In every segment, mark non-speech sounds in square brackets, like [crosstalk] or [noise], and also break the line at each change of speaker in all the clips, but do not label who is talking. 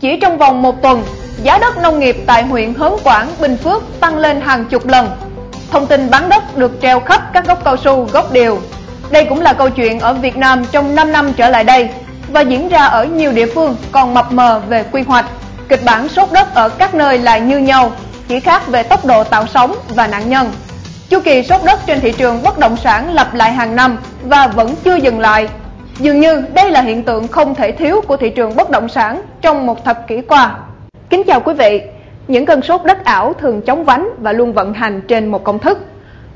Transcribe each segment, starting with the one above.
Chỉ trong vòng một tuần, giá đất nông nghiệp tại huyện Hớn Quản, Bình Phước tăng lên hàng chục lần. Thông tin bán đất được treo khắp các gốc cao su, gốc điều. Đây cũng là câu chuyện ở Việt Nam trong 5 năm trở lại đây và diễn ra ở nhiều địa phương còn mập mờ về quy hoạch. Kịch bản sốt đất ở các nơi là như nhau, chỉ khác về tốc độ tạo sóng và nạn nhân. Chu kỳ sốt đất trên thị trường bất động sản lặp lại hàng năm và vẫn chưa dừng lại. Dường như đây là hiện tượng không thể thiếu của thị trường bất động sản trong một thập kỷ qua. Kính chào quý vị, những cơn sốt đất ảo thường chóng vánh và luôn vận hành trên một công thức.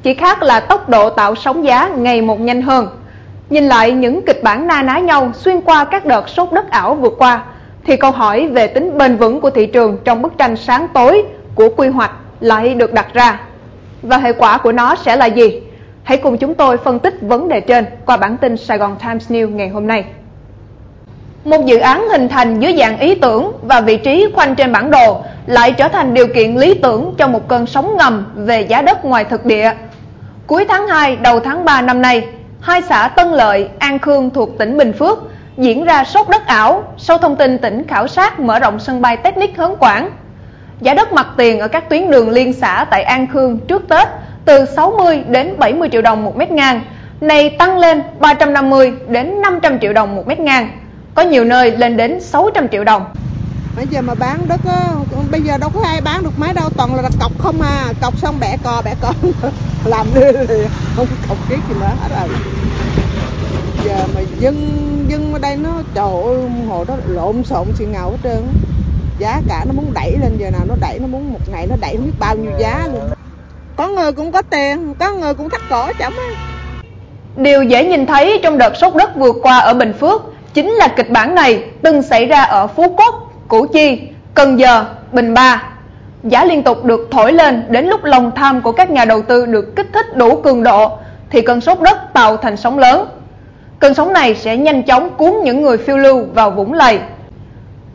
Chỉ khác là tốc độ tạo sóng giá ngày một nhanh hơn. Nhìn lại những kịch bản na ná nhau xuyên qua các đợt sốt đất ảo vừa qua, thì câu hỏi về tính bền vững của thị trường trong bức tranh sáng tối của quy hoạch lại được đặt ra. Và hệ quả của nó sẽ là gì? Hãy cùng chúng tôi phân tích vấn đề trên qua bản tin Sài Gòn Times News ngày hôm nay. Một dự án hình thành dưới dạng ý tưởng và vị trí khoanh trên bản đồ lại trở thành điều kiện lý tưởng cho một cơn sóng ngầm về giá đất ngoài thực địa. Cuối tháng 2, đầu tháng 3 năm nay, hai xã Tân Lợi, An Khương thuộc tỉnh Bình Phước diễn ra sốt đất ảo sau thông tin tỉnh khảo sát mở rộng sân bay Technic Hớn Quảng. Giá đất mặt tiền ở các tuyến đường liên xã tại An Khương trước Tết từ 60 đến 70 triệu đồng một mét ngang, này tăng lên 350 đến 500 triệu đồng một mét ngang, có nhiều nơi lên đến 600 triệu đồng.
Bây giờ mà bán đất á, bây giờ đâu có ai bán được mấy đâu, toàn là cọc không à, cọc xong bẻ cò bẻ cò [laughs] làm đi không có cọc cái gì nữa hết rồi. Giờ mà dân dân ở đây nó trời ơi hồ đó lộn xộn xì ngầu hết trơn giá cả nó muốn đẩy lên giờ nào nó đẩy nó muốn một ngày nó đẩy không biết bao nhiêu giá luôn có người cũng có tiền có người cũng thắt cổ chẳng á
Điều dễ nhìn thấy trong đợt sốt đất vừa qua ở Bình Phước chính là kịch bản này từng xảy ra ở Phú Quốc, Củ Chi, Cần Giờ, Bình Ba. Giá liên tục được thổi lên đến lúc lòng tham của các nhà đầu tư được kích thích đủ cường độ thì cơn sốt đất tạo thành sóng lớn. Cơn sóng này sẽ nhanh chóng cuốn những người phiêu lưu vào vũng lầy.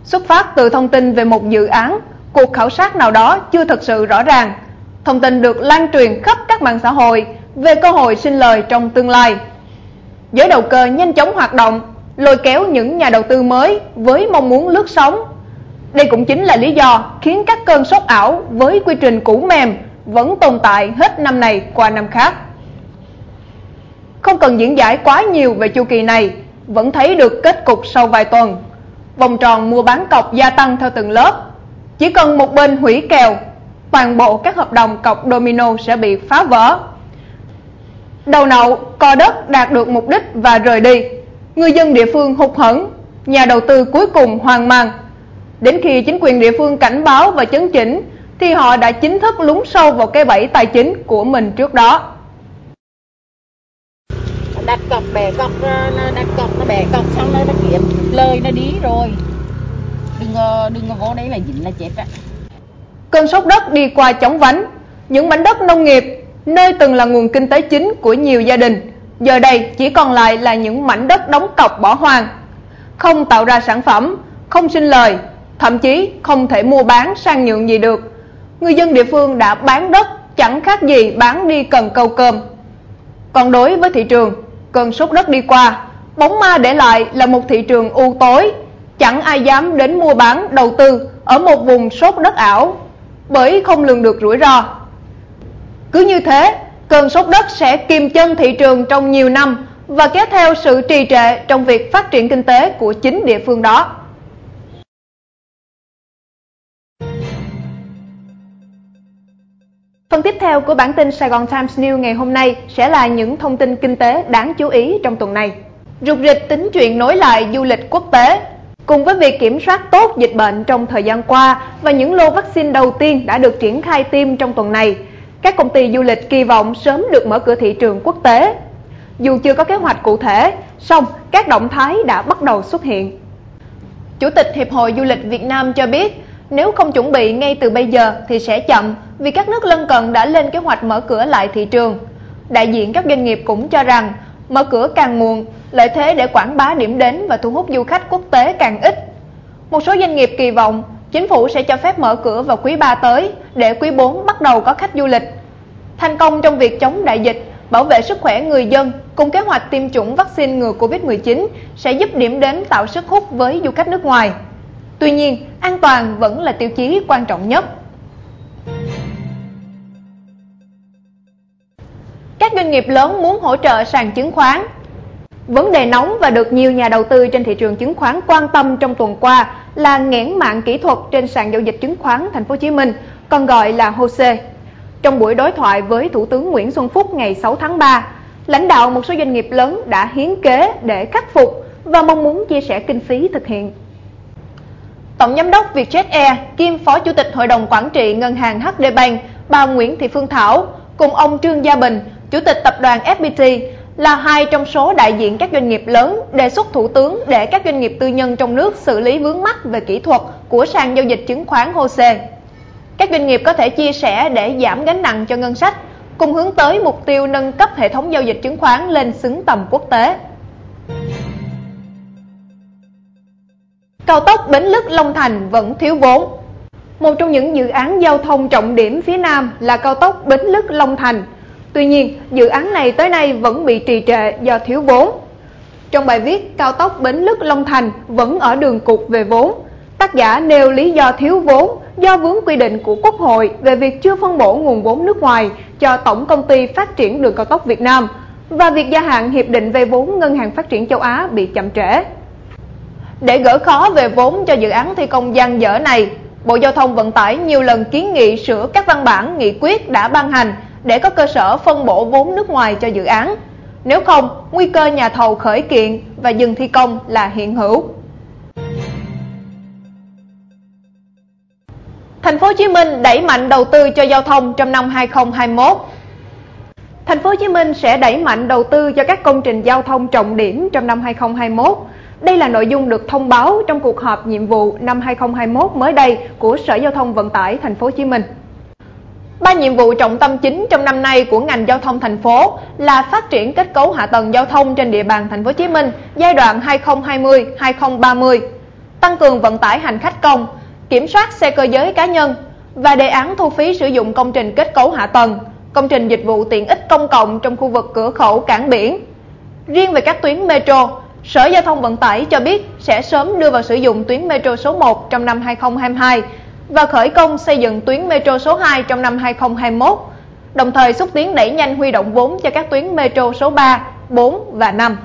Xuất phát từ thông tin về một dự án, cuộc khảo sát nào đó chưa thật sự rõ ràng. Thông tin được lan truyền khắp các mạng xã hội về cơ hội sinh lời trong tương lai. Giới đầu cơ nhanh chóng hoạt động, lôi kéo những nhà đầu tư mới với mong muốn lướt sóng. Đây cũng chính là lý do khiến các cơn sốt ảo với quy trình cũ mềm vẫn tồn tại hết năm này qua năm khác. Không cần diễn giải quá nhiều về chu kỳ này, vẫn thấy được kết cục sau vài tuần. Vòng tròn mua bán cọc gia tăng theo từng lớp. Chỉ cần một bên hủy kèo, toàn bộ các hợp đồng cọc domino sẽ bị phá vỡ. Đầu nậu, co đất đạt được mục đích và rời đi. Người dân địa phương hụt hẫng, nhà đầu tư cuối cùng hoang mang. Đến khi chính quyền địa phương cảnh báo và chấn chỉnh, thì họ đã chính thức lún sâu vào cái bẫy tài chính của mình trước đó
đặt cọc bẻ cọc ờ, đặt cọc nó bẻ cọc xong nó nó kiếm lời nó đi rồi đừng ờ, đừng có vô đấy là dính là chết á
cơn sốt đất đi qua chóng vánh. Những mảnh đất nông nghiệp nơi từng là nguồn kinh tế chính của nhiều gia đình giờ đây chỉ còn lại là những mảnh đất đóng cọc bỏ hoang. Không tạo ra sản phẩm không sinh lời thậm chí không thể mua bán sang nhượng gì được. Người dân địa phương đã bán đất chẳng khác gì bán đi cần câu cơm. Còn đối với thị trường cơn sốt đất đi qua, bóng ma để lại là một thị trường u tối, chẳng ai dám đến mua bán đầu tư ở một vùng sốt đất ảo, bởi không lường được rủi ro. Cứ như thế, cơn sốt đất sẽ kìm chân thị trường trong nhiều năm và kéo theo sự trì trệ trong việc phát triển kinh tế của chính địa phương đó. Phần tiếp theo của bản tin Sài Gòn Times News ngày hôm nay sẽ là những thông tin kinh tế đáng chú ý trong tuần này. Rục rịch tính chuyện nối lại du lịch quốc tế Cùng với việc kiểm soát tốt dịch bệnh trong thời gian qua và những lô vaccine đầu tiên đã được triển khai tiêm trong tuần này, các công ty du lịch kỳ vọng sớm được mở cửa thị trường quốc tế. Dù chưa có kế hoạch cụ thể, song các động thái đã bắt đầu xuất hiện. Chủ tịch Hiệp hội Du lịch Việt Nam cho biết, nếu không chuẩn bị ngay từ bây giờ thì sẽ chậm vì các nước lân cận đã lên kế hoạch mở cửa lại thị trường. Đại diện các doanh nghiệp cũng cho rằng mở cửa càng muộn, lợi thế để quảng bá điểm đến và thu hút du khách quốc tế càng ít. Một số doanh nghiệp kỳ vọng chính phủ sẽ cho phép mở cửa vào quý 3 tới để quý 4 bắt đầu có khách du lịch. Thành công trong việc chống đại dịch, bảo vệ sức khỏe người dân cùng kế hoạch tiêm chủng vaccine ngừa Covid-19 sẽ giúp điểm đến tạo sức hút với du khách nước ngoài. Tuy nhiên, an toàn vẫn là tiêu chí quan trọng nhất. Doanh nghiệp lớn muốn hỗ trợ sàn chứng khoán. Vấn đề nóng và được nhiều nhà đầu tư trên thị trường chứng khoán quan tâm trong tuần qua là nghẽn mạng kỹ thuật trên sàn giao dịch chứng khoán Thành phố Hồ Chí Minh, còn gọi là HOSE. Trong buổi đối thoại với Thủ tướng Nguyễn Xuân Phúc ngày 6 tháng 3, lãnh đạo một số doanh nghiệp lớn đã hiến kế để khắc phục và mong muốn chia sẻ kinh phí thực hiện. Tổng giám đốc Vietjet Air kiêm Phó Chủ tịch Hội đồng Quản trị Ngân hàng HD Bank bà Nguyễn Thị Phương Thảo cùng ông Trương Gia Bình, Chủ tịch Tập đoàn FPT là hai trong số đại diện các doanh nghiệp lớn đề xuất Thủ tướng để các doanh nghiệp tư nhân trong nước xử lý vướng mắc về kỹ thuật của sàn giao dịch chứng khoán HOSE. Các doanh nghiệp có thể chia sẻ để giảm gánh nặng cho ngân sách, cùng hướng tới mục tiêu nâng cấp hệ thống giao dịch chứng khoán lên xứng tầm quốc tế. Cao tốc Bến Lức Long Thành vẫn thiếu vốn. Một trong những dự án giao thông trọng điểm phía Nam là cao tốc Bến Lức Long Thành. Tuy nhiên, dự án này tới nay vẫn bị trì trệ do thiếu vốn. Trong bài viết Cao tốc Bến Lức Long Thành vẫn ở đường cục về vốn, tác giả nêu lý do thiếu vốn do vướng quy định của Quốc hội về việc chưa phân bổ nguồn vốn nước ngoài cho Tổng Công ty Phát triển Đường Cao tốc Việt Nam và việc gia hạn Hiệp định vay vốn Ngân hàng Phát triển Châu Á bị chậm trễ. Để gỡ khó về vốn cho dự án thi công gian dở này, Bộ Giao thông Vận tải nhiều lần kiến nghị sửa các văn bản nghị quyết đã ban hành để có cơ sở phân bổ vốn nước ngoài cho dự án. Nếu không, nguy cơ nhà thầu khởi kiện và dừng thi công là hiện hữu. Thành phố Hồ Chí Minh đẩy mạnh đầu tư cho giao thông trong năm 2021. Thành phố Hồ Chí Minh sẽ đẩy mạnh đầu tư cho các công trình giao thông trọng điểm trong năm 2021. Đây là nội dung được thông báo trong cuộc họp nhiệm vụ năm 2021 mới đây của Sở Giao thông Vận tải Thành phố Hồ Chí Minh. Ba nhiệm vụ trọng tâm chính trong năm nay của ngành giao thông thành phố là phát triển kết cấu hạ tầng giao thông trên địa bàn Thành phố Hồ Chí Minh giai đoạn 2020-2030, tăng cường vận tải hành khách công, kiểm soát xe cơ giới cá nhân và đề án thu phí sử dụng công trình kết cấu hạ tầng, công trình dịch vụ tiện ích công cộng trong khu vực cửa khẩu cảng biển. Riêng về các tuyến metro, Sở Giao thông Vận tải cho biết sẽ sớm đưa vào sử dụng tuyến metro số 1 trong năm 2022 và khởi công xây dựng tuyến metro số 2 trong năm 2021, đồng thời xúc tiến đẩy nhanh huy động vốn cho các tuyến metro số 3, 4 và 5.